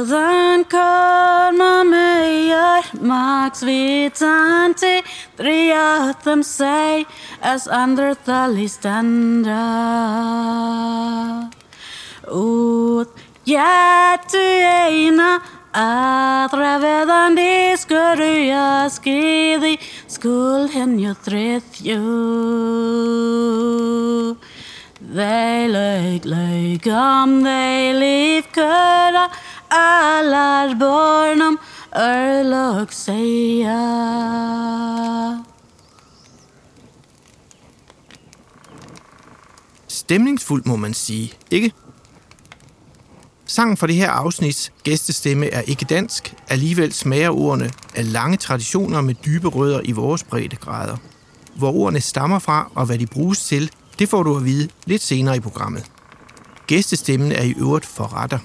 Döden kommer mig magsvitan till Driatem sig as under thalistandra Ut jätteina Atravedan de skurja skidi Skulden ju tretju They look like um they leave köra Alar bornum örlog säga Stemningsfuldt må man sige, ikke? Sangen for det her afsnits gæstestemme er ikke dansk, alligevel smager ordene af lange traditioner med dybe rødder i vores breddegrader. Hvor ordene stammer fra og hvad de bruges til, det får du at vide lidt senere i programmet. Gæstestemmen er i øvrigt forretter.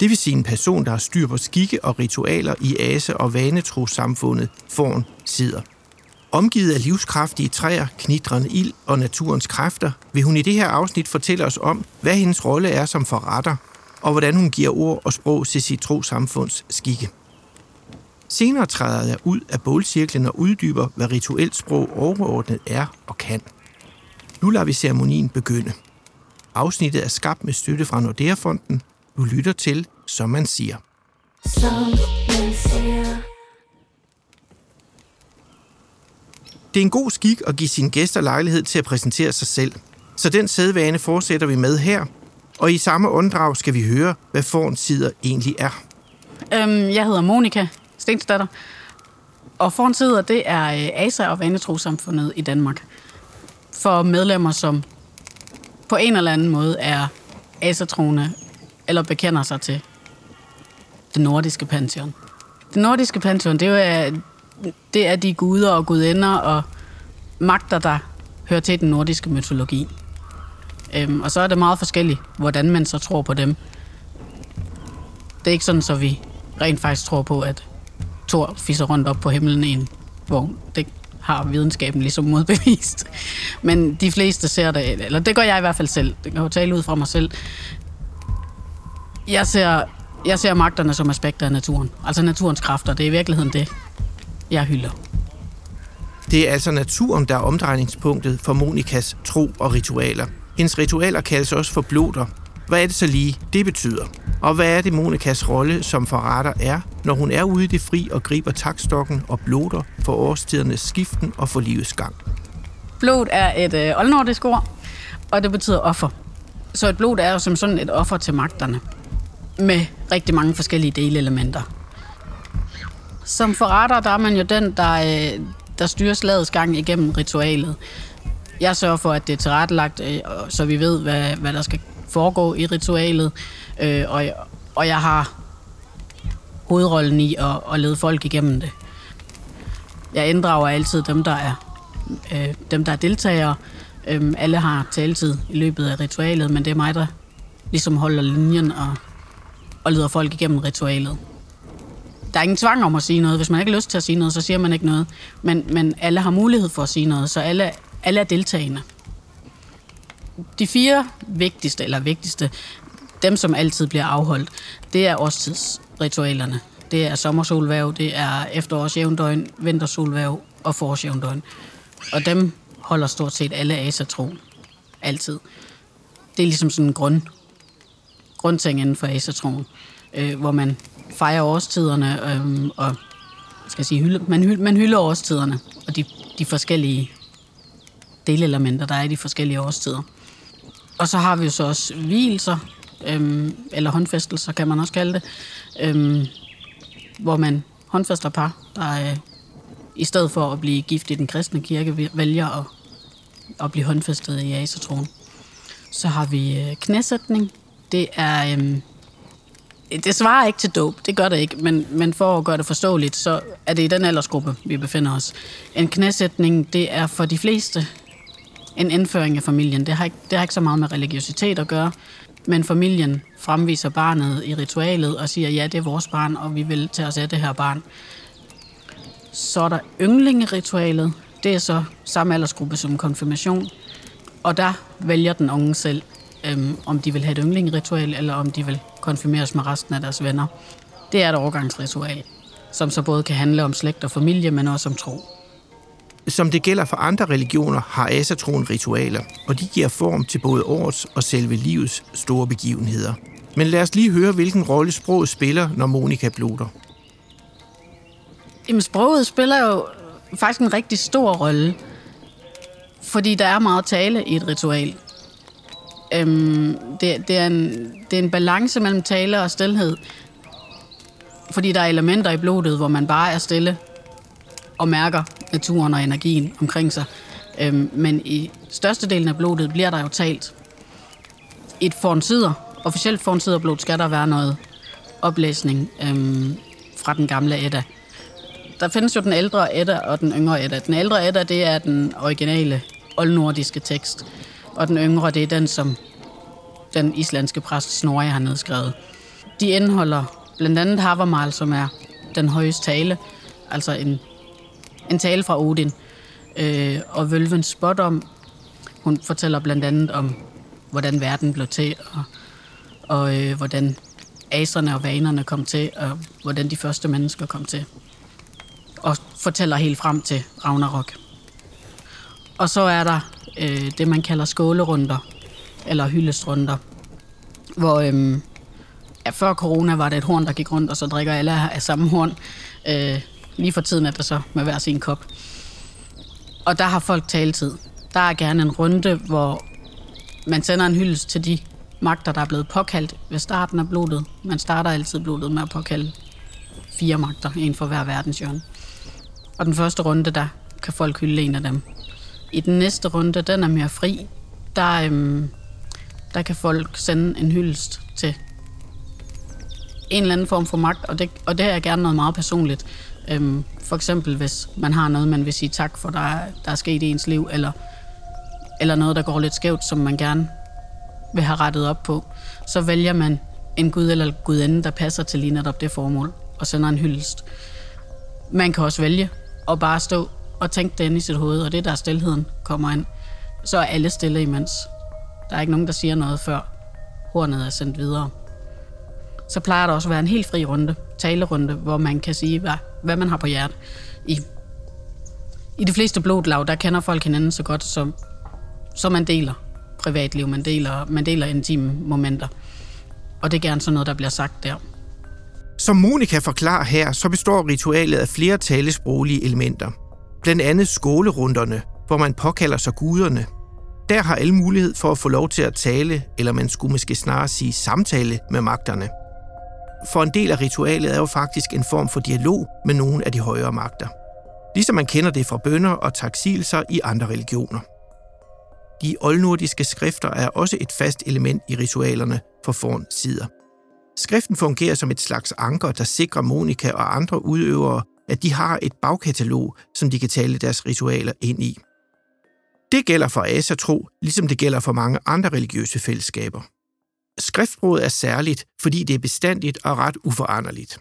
Det vil sige en person, der har styr på skikke og ritualer i ase- og vanetrosamfundet foran sider. Omgivet af livskraftige træer, knitrende ild og naturens kræfter, vil hun i det her afsnit fortælle os om, hvad hendes rolle er som forretter, og hvordan hun giver ord og sprog til sit trosamfunds skikke. Senere træder jeg ud af bålcirklen og uddyber, hvad rituelt sprog overordnet er og kan. Nu lader vi ceremonien begynde. Afsnittet er skabt med støtte fra Nordea-fonden. Du lytter til, som man siger. Som man siger Det er en god skik at give sine gæster lejlighed til at præsentere sig selv. Så den sædvane fortsætter vi med her. Og i samme åndedrag skal vi høre, hvad foran sider egentlig er. Øhm, jeg hedder Monika Stensdatter, og foran sidder, det er øh, ASA og Vanetrosamfundet i Danmark. For medlemmer, som på en eller anden måde er asatroende eller bekender sig til det nordiske pantheon. Det nordiske pantheon, det er, jo, det er de guder og gudinder og magter, der hører til den nordiske mytologi. Øhm, og så er det meget forskelligt, hvordan man så tror på dem. Det er ikke sådan, så vi rent faktisk tror på, at Thor fisser rundt op på himlen i en vogn. Det har videnskaben ligesom modbevist. Men de fleste ser det, eller det gør jeg i hvert fald selv. Det kan jo tale ud fra mig selv. Jeg ser, jeg ser magterne som aspekter af naturen. Altså naturens kræfter. Det er i virkeligheden det, jeg hylder. Det er altså naturen, der er omdrejningspunktet for Monikas tro og ritualer. Hendes ritualer kaldes også for bloder. Hvad er det så lige, det betyder? Og hvad er det Monikas rolle som forretter er, når hun er ude i det fri og griber takstokken og bloder for årstidernes skiften og for livets gang? Blod er et øh, oldnordisk ord, og det betyder offer. Så et blod er jo som sådan et offer til magterne, med rigtig mange forskellige delelementer. Som forretter, der er man jo den, der, øh, der styrer slagets gang igennem ritualet. Jeg sørger for, at det er tilrettelagt, øh, så vi ved, hvad, hvad der skal foregå i ritualet. Øh, og, og jeg har hovedrollen i at, at lede folk igennem det. Jeg inddrager altid dem, der er, øh, dem, der er deltagere. Øh, alle har taletid i løbet af ritualet, men det er mig, der ligesom holder linjen og, og leder folk igennem ritualet. Der er ingen tvang om at sige noget. Hvis man ikke har lyst til at sige noget, så siger man ikke noget. Men, men alle har mulighed for at sige noget, så alle, alle er deltagende. De fire vigtigste, eller vigtigste, dem som altid bliver afholdt, det er årstidsritualerne. Det er sommersolværv, det er efterårsjævndøgn, vintersolværv og forårsjævndøgn. Og dem holder stort set alle asatro. Altid. Det er ligesom sådan en grund, grundting inden for asatroen, øh, hvor man fejrer årstiderne, øh, og skal jeg sige, hylde, man, hylde, man hylder årstiderne, og de, de forskellige delelementer, der er i de forskellige årstider. Og så har vi jo så også hvilser, øhm, eller håndfæstelser kan man også kalde det, øhm, hvor man håndfæster par, der øh, i stedet for at blive gift i den kristne kirke, vælger at, at blive håndfæstet i asatroen. Så har vi øh, knæsætning. Det er... Øhm, det svarer ikke til dåb, det gør det ikke, men, men for at gøre det forståeligt, så er det i den aldersgruppe, vi befinder os. En knæsætning, det er for de fleste en indføring af familien. Det har, ikke, det har ikke så meget med religiøsitet at gøre, men familien fremviser barnet i ritualet og siger, ja, det er vores barn, og vi vil tage os af det her barn. Så er der ynglingeritualet. Det er så samme aldersgruppe som konfirmation. Og der vælger den unge selv, øhm, om de vil have et ynglingeritual, eller om de vil konfirmeres med resten af deres venner. Det er et overgangsritual, som så både kan handle om slægt og familie, men også om tro. Som det gælder for andre religioner, har asatroen ritualer, og de giver form til både årets og selve livets store begivenheder. Men lad os lige høre, hvilken rolle sproget spiller, når Monika bloder. Jamen, sproget spiller jo faktisk en rigtig stor rolle, fordi der er meget tale i et ritual. Øhm, det, det, er en, det er en balance mellem tale og stillhed, fordi der er elementer i blodet, hvor man bare er stille og mærker naturen og energien omkring sig. Øhm, men i størstedelen af blodet bliver der jo talt. Et fornsider, officielt fornsiderblod, skal der være noget oplæsning øhm, fra den gamle Edda. Der findes jo den ældre Edda og den yngre Edda. Den ældre Edda, det er den originale oldnordiske tekst, og den yngre, det er den, som den islandske præst Snorri har nedskrevet. De indeholder blandt andet Havamal, som er den højeste tale, altså en en tale fra Odin. Øh, og Vølvens om. hun fortæller blandt andet om, hvordan verden blev til, og, og øh, hvordan aserne og vanerne kom til, og hvordan de første mennesker kom til. Og fortæller helt frem til Ragnarok. Og så er der øh, det, man kalder skålerunder, eller hyldestrunder, hvor øhm, ja, før corona var det et horn, der gik rundt, og så drikker alle af samme horn. Øh, Lige for tiden er det så med hver sin kop. Og der har folk taletid. Der er gerne en runde, hvor man sender en hyldest til de magter, der er blevet påkaldt ved starten af blodet. Man starter altid blodet med at påkalde fire magter, en for hver verdenshjørne. Og den første runde, der kan folk hylde en af dem. I den næste runde, den er mere fri. Der, øhm, der kan folk sende en hyldest til en eller anden form for magt, og det, og det er gerne noget meget personligt. Øhm, for eksempel, hvis man har noget, man vil sige tak for, der der er sket i ens liv, eller, eller noget, der går lidt skævt, som man gerne vil have rettet op på, så vælger man en gud eller gudinde, der passer til lige netop det formål, og sender en hyldest. Man kan også vælge at bare stå og tænke det ind i sit hoved, og det der stillheden kommer ind, så er alle stille imens. Der er ikke nogen, der siger noget, før hornet er sendt videre så plejer der også at være en helt fri runde, talerunde, hvor man kan sige, hvad, hvad man har på hjertet. I, I de fleste blodlag, der kender folk hinanden så godt, som, så man deler privatliv, man deler, man deler intime momenter. Og det er gerne sådan noget, der bliver sagt der. Som Monika forklarer her, så består ritualet af flere talesproglige elementer. Blandt andet skålerunderne, hvor man påkalder sig guderne. Der har alle mulighed for at få lov til at tale, eller man skulle måske snarere sige samtale med magterne. For en del af ritualet er jo faktisk en form for dialog med nogle af de højere magter. Ligesom man kender det fra bønder og taksilser i andre religioner. De oldnordiske skrifter er også et fast element i ritualerne for forn sider. Skriften fungerer som et slags anker, der sikrer Monika og andre udøvere, at de har et bagkatalog, som de kan tale deres ritualer ind i. Det gælder for asatro, ligesom det gælder for mange andre religiøse fællesskaber. Skriftsproget er særligt, fordi det er bestandigt og ret uforanderligt.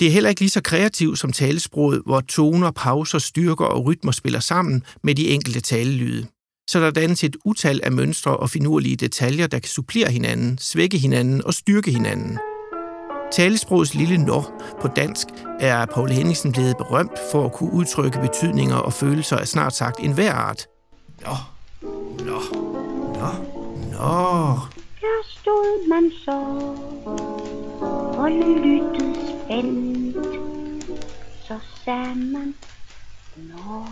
Det er heller ikke lige så kreativt som talesproget, hvor toner, pauser, styrker og rytmer spiller sammen med de enkelte talelyde. Så der dannes et utal af mønstre og finurlige detaljer, der kan supplere hinanden, svække hinanden og styrke hinanden. Talesprogets lille når på dansk er Paul Henningsen blevet berømt for at kunne udtrykke betydninger og følelser af snart sagt enhver art. Nå, nå, nå, nå, der stod man så og lyttede spændt. Så sagde man, Nå.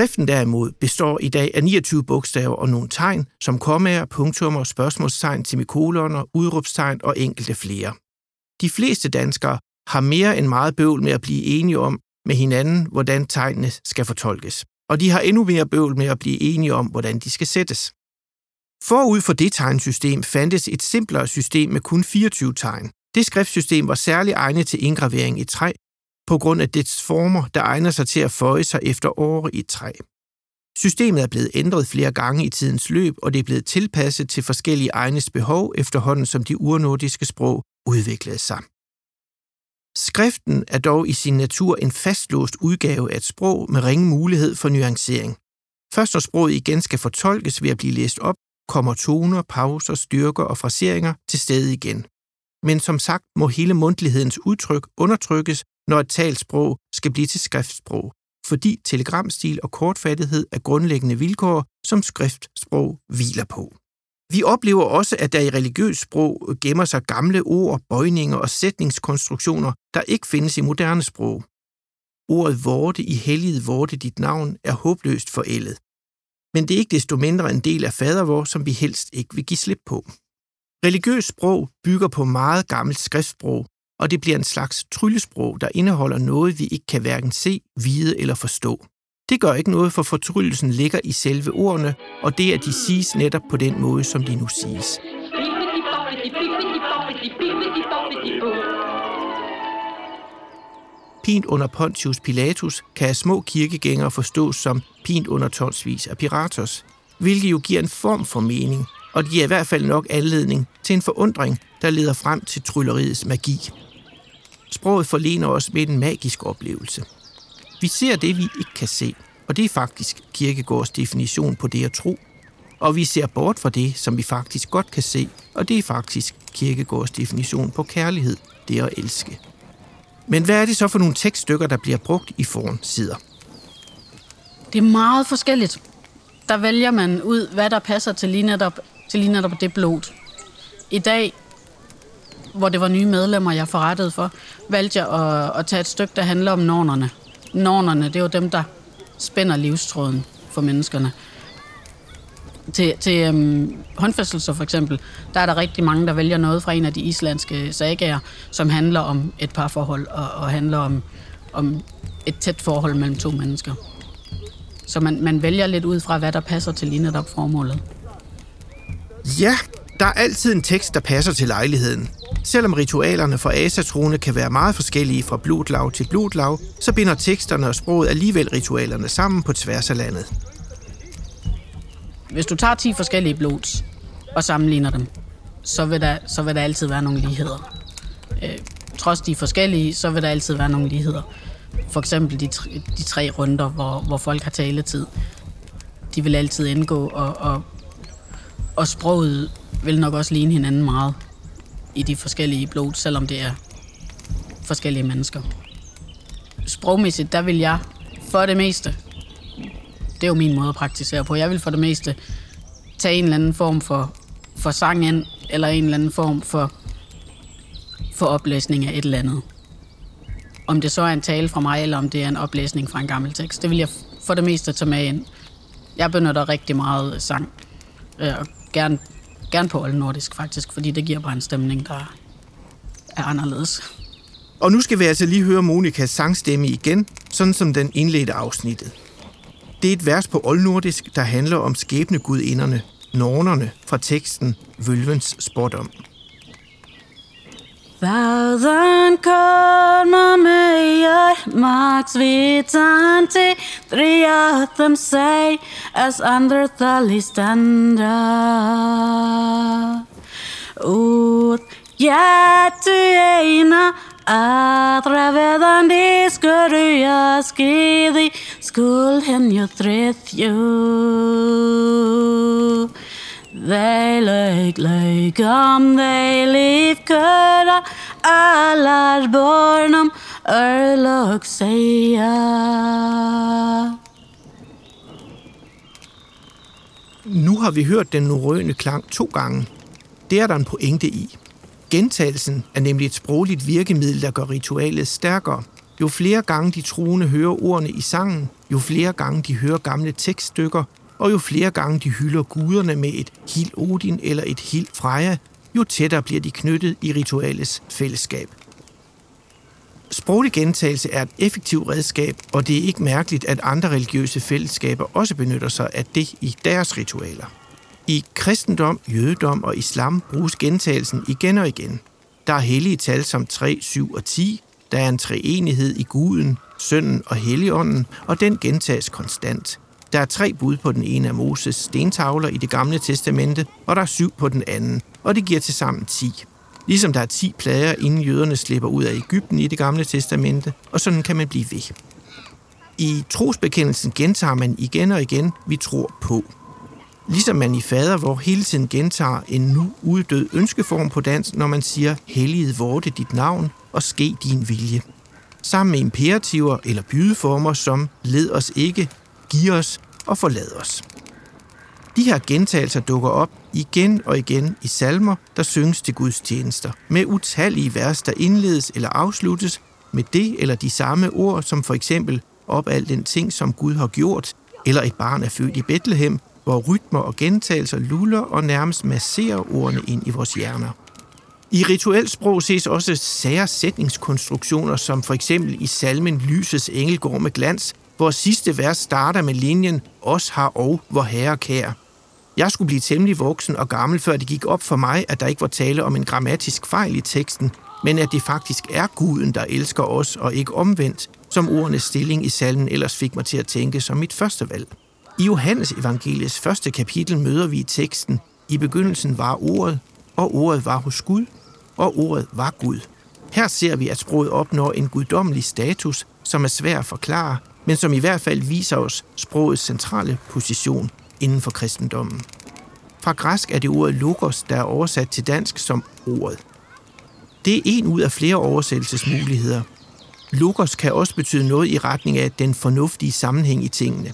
Skriften derimod består i dag af 29 bogstaver og nogle tegn, som kommaer, punktummer, spørgsmålstegn, semikoloner, udråbstegn og enkelte flere. De fleste danskere har mere end meget bøvl med at blive enige om med hinanden, hvordan tegnene skal fortolkes og de har endnu mere bøvl med at blive enige om, hvordan de skal sættes. Forud for det tegnsystem fandtes et simplere system med kun 24 tegn. Det skriftsystem var særligt egnet til indgravering i træ, på grund af dets former, der egner sig til at føje sig efter år i træ. Systemet er blevet ændret flere gange i tidens løb, og det er blevet tilpasset til forskellige egnes behov efterhånden som de urnordiske sprog udviklede sig. Skriften er dog i sin natur en fastlåst udgave af et sprog med ringe mulighed for nuancering. Først når sproget igen skal fortolkes ved at blive læst op, kommer toner, pauser, styrker og fraseringer til stede igen. Men som sagt må hele mundtlighedens udtryk undertrykkes, når et talsprog skal blive til skriftsprog, fordi telegramstil og kortfattighed er grundlæggende vilkår, som skriftsprog hviler på. Vi oplever også, at der i religiøst sprog gemmer sig gamle ord, bøjninger og sætningskonstruktioner, der ikke findes i moderne sprog. Ordet vorte i helliget vorte dit navn er håbløst forældet. Men det er ikke desto mindre en del af fadervor, som vi helst ikke vil give slip på. Religiøst sprog bygger på meget gammelt skriftsprog, og det bliver en slags tryllesprog, der indeholder noget, vi ikke kan hverken se, vide eller forstå. Det gør ikke noget, for fortryllelsen ligger i selve ordene, og det er, at de siges netop på den måde, som de nu siges. Pint under Pontius Pilatus kan af små kirkegængere forstås som pint under tonsvis af piratos, hvilket jo giver en form for mening, og det giver i hvert fald nok anledning til en forundring, der leder frem til trylleriets magi. Sproget forlener os med en magisk oplevelse. Vi ser det, vi ikke kan se, og det er faktisk Kirkegårds definition på det at tro. Og vi ser bort fra det, som vi faktisk godt kan se, og det er faktisk Kirkegårds definition på kærlighed, det at elske. Men hvad er det så for nogle tekststykker, der bliver brugt i foran sider? Det er meget forskelligt. Der vælger man ud, hvad der passer til lige netop, til lige netop det blod. I dag, hvor det var nye medlemmer, jeg forrettede for, valgte jeg at, at tage et stykke, der handler om nornerne. Nornerne, det er jo dem, der spænder livstråden for menneskerne. Til, til øhm, håndfæstelser for eksempel, der er der rigtig mange, der vælger noget fra en af de islandske sagager, som handler om et parforhold og, og handler om, om et tæt forhold mellem to mennesker. Så man, man vælger lidt ud fra, hvad der passer til lige netop formålet. Ja, der er altid en tekst, der passer til lejligheden. Selvom ritualerne for asatrone kan være meget forskellige fra blodlag til blodlag, så binder teksterne og sproget alligevel ritualerne sammen på tværs af landet. Hvis du tager 10 forskellige blods og sammenligner dem, så vil der, så vil der altid være nogle ligheder. Øh, trods de forskellige, så vil der altid være nogle ligheder. For eksempel de, de tre runder, hvor, hvor folk har taletid. De vil altid indgå, og, og, og sproget vil nok også ligne hinanden meget i de forskellige blod, selvom det er forskellige mennesker. Sprogmæssigt, der vil jeg for det meste, det er jo min måde at praktisere på, jeg vil for det meste tage en eller anden form for, for sang ind, eller en eller anden form for, for oplæsning af et eller andet. Om det så er en tale fra mig, eller om det er en oplæsning fra en gammel tekst, det vil jeg for det meste tage med ind. Jeg benytter rigtig meget sang, øh, og gerne Gerne på oldnordisk faktisk, fordi det giver bare en stemning, der er anderledes. Og nu skal vi altså lige høre Monikas sangstemme igen, sådan som den indledte afsnittet. Det er et vers på oldnordisk, der handler om skæbnegudinderne, nornerne fra teksten Vølvens spådom. Thousand kommer Max vitandi Three of them say As under the standa Út Gætu eina aðra veðandi skuru að skiði skul henni og þriðju. Tretjo They look like om they leave köra Allar barnum örlog säga Nu har vi hørt den norrøne klang to gange. Det er der en pointe i. Gentagelsen er nemlig et sprogligt virkemiddel, der gør ritualet stærkere. Jo flere gange de truende hører ordene i sangen, jo flere gange de hører gamle tekststykker, og jo flere gange de hylder guderne med et Hil Odin eller et Hil Freja, jo tættere bliver de knyttet i ritualets fællesskab. Sproglig gentagelse er et effektivt redskab, og det er ikke mærkeligt, at andre religiøse fællesskaber også benytter sig af det i deres ritualer. I kristendom, jødedom og islam bruges gentagelsen igen og igen. Der er hellige tal som 3, 7 og 10. Der er en treenighed i guden, sønnen og helligånden, og den gentages konstant. Der er tre bud på den ene af Moses stentavler i det gamle testamente, og der er syv på den anden, og det giver til sammen ti. Ligesom der er ti plager, inden jøderne slipper ud af Ægypten i det gamle testamente, og sådan kan man blive ved. I trosbekendelsen gentager man igen og igen, vi tror på. Ligesom man i fader, hvor hele tiden gentager en nu uddød ønskeform på dansk, når man siger, helliget vorte dit navn og ske din vilje. Sammen med imperativer eller bydeformer som led os ikke, give os og forlade os. De her gentagelser dukker op igen og igen i salmer, der synges til Guds tjenester, med utallige vers, der indledes eller afsluttes med det eller de samme ord, som for eksempel op al den ting, som Gud har gjort, eller et barn er født i Bethlehem, hvor rytmer og gentagelser luller og nærmest masserer ordene ind i vores hjerner. I rituelt sprog ses også sære sætningskonstruktioner, som for eksempel i salmen Lysets engel går med glans, hvor sidste vers starter med linjen Os har og hvor herre kær. Jeg skulle blive temmelig voksen og gammel, før det gik op for mig, at der ikke var tale om en grammatisk fejl i teksten, men at det faktisk er guden, der elsker os, og ikke omvendt, som ordenes stilling i salmen ellers fik mig til at tænke som mit første valg. I Johannes evangeliets første kapitel møder vi i teksten, i begyndelsen var ordet, og ordet var hos Gud, og ordet var Gud. Her ser vi, at sproget opnår en guddommelig status, som er svær at forklare, men som i hvert fald viser os sprogets centrale position inden for kristendommen. Fra græsk er det ordet logos, der er oversat til dansk som ordet. Det er en ud af flere oversættelsesmuligheder. Logos kan også betyde noget i retning af den fornuftige sammenhæng i tingene.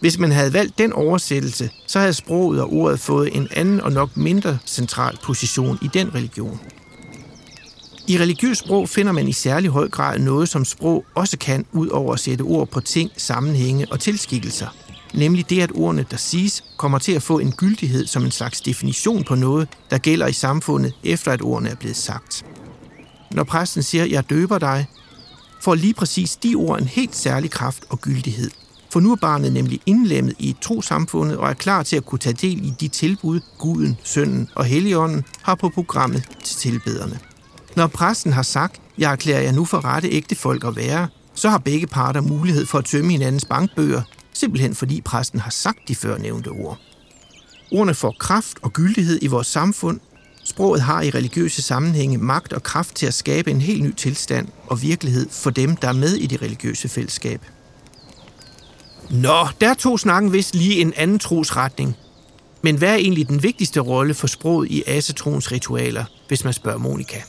Hvis man havde valgt den oversættelse, så havde sproget og ordet fået en anden og nok mindre central position i den religion. I religiøs sprog finder man i særlig høj grad noget, som sprog også kan, ud over at sætte ord på ting, sammenhænge og tilskikkelser. Nemlig det, at ordene, der siges, kommer til at få en gyldighed som en slags definition på noget, der gælder i samfundet, efter at ordene er blevet sagt. Når præsten siger, jeg døber dig, får lige præcis de ord en helt særlig kraft og gyldighed. For nu er barnet nemlig indlemmet i et trosamfundet og er klar til at kunne tage del i de tilbud, Guden, Sønnen og Helligånden har på programmet til tilbederne. Når præsten har sagt, jeg erklærer jer nu for rette ægte folk at være, så har begge parter mulighed for at tømme hinandens bankbøger, simpelthen fordi præsten har sagt de førnævnte ord. Ordene får kraft og gyldighed i vores samfund. Sproget har i religiøse sammenhænge magt og kraft til at skabe en helt ny tilstand og virkelighed for dem, der er med i det religiøse fællesskab. Nå, der tog snakken vist lige en anden trosretning. Men hvad er egentlig den vigtigste rolle for sproget i asetroens ritualer, hvis man spørger Monika?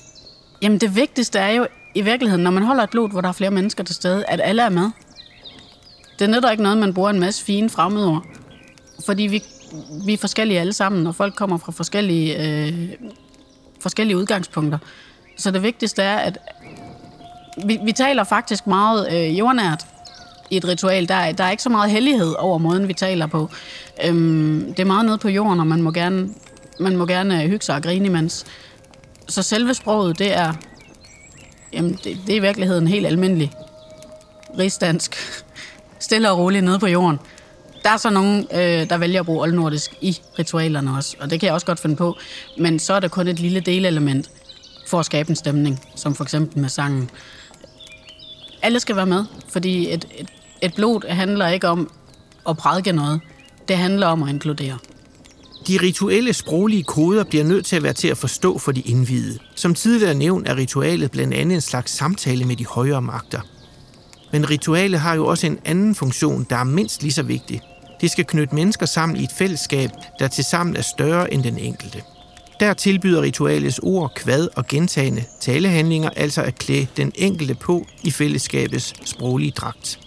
Jamen det vigtigste er jo i virkeligheden, når man holder et blod, hvor der er flere mennesker til stede, at alle er med. Det nytter ikke noget, man bruger en masse fine fremmedord. Fordi vi, vi er forskellige alle sammen, og folk kommer fra forskellige, øh, forskellige udgangspunkter. Så det vigtigste er, at vi, vi taler faktisk meget øh, jordnært i et ritual. Der er, der er ikke så meget hellighed over måden, vi taler på. Øhm, det er meget nede på jorden, og man må gerne, man må gerne øh, hygge sig og grine imens. Så selve sproget, det er, jamen, det, det er i virkeligheden helt almindelig rigsdansk. Stille og roligt nede på jorden. Der er så nogen, øh, der vælger at bruge oldnordisk i ritualerne også, og det kan jeg også godt finde på. Men så er der kun et lille delelement for at skabe en stemning, som for eksempel med sangen. Alle skal være med, fordi et, et, et blod handler ikke om at prædike noget. Det handler om at inkludere. De rituelle sproglige koder bliver nødt til at være til at forstå for de indvidede. Som tidligere nævnt er ritualet blandt andet en slags samtale med de højere magter. Men ritualet har jo også en anden funktion, der er mindst lige så vigtig. Det skal knytte mennesker sammen i et fællesskab, der tilsammen er større end den enkelte. Der tilbyder ritualets ord, kvad og gentagende talehandlinger altså at klæde den enkelte på i fællesskabets sproglige dragt.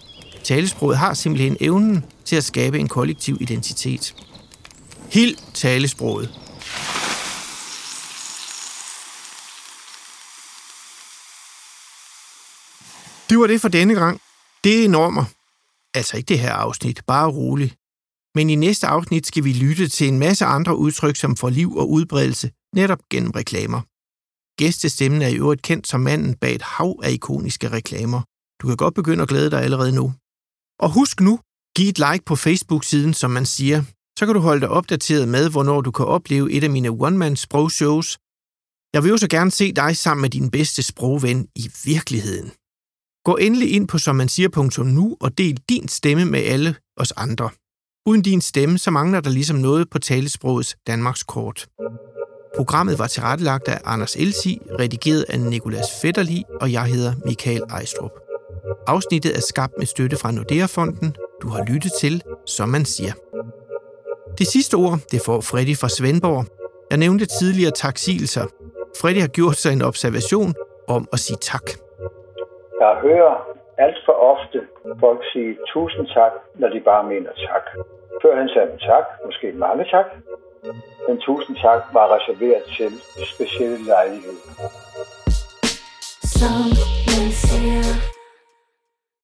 Talesproget har simpelthen evnen til at skabe en kollektiv identitet. Hild talesproget. Det var det for denne gang. Det er normer. Altså ikke det her afsnit, bare roligt. Men i næste afsnit skal vi lytte til en masse andre udtryk, som får liv og udbredelse netop gennem reklamer. Gæstestemmen er i øvrigt kendt som manden bag et hav af ikoniske reklamer. Du kan godt begynde at glæde dig allerede nu. Og husk nu, giv et like på Facebook-siden, som man siger. Så kan du holde dig opdateret med, hvornår du kan opleve et af mine one-man-sprogshows. Jeg vil jo så gerne se dig sammen med din bedste sprogven i virkeligheden. Gå endelig ind på sommansiger.nu og del din stemme med alle os andre. Uden din stemme, så mangler der ligesom noget på talesprogets Danmarks kort. Programmet var tilrettelagt af Anders Elsi, redigeret af Nikolas Fetterli, og jeg hedder Michael Ejstrup. Afsnittet er skabt med støtte fra Nordea-fonden. Du har lyttet til, som man siger. Det sidste ord, det får Freddy fra Svendborg. Jeg nævnte tidligere taksilser. Freddy har gjort sig en observation om at sige tak. Jeg hører alt for ofte folk sige tusind tak, når de bare mener tak. Før han sagde tak, måske mange tak, men tusind tak var reserveret til specielle lejligheder. Some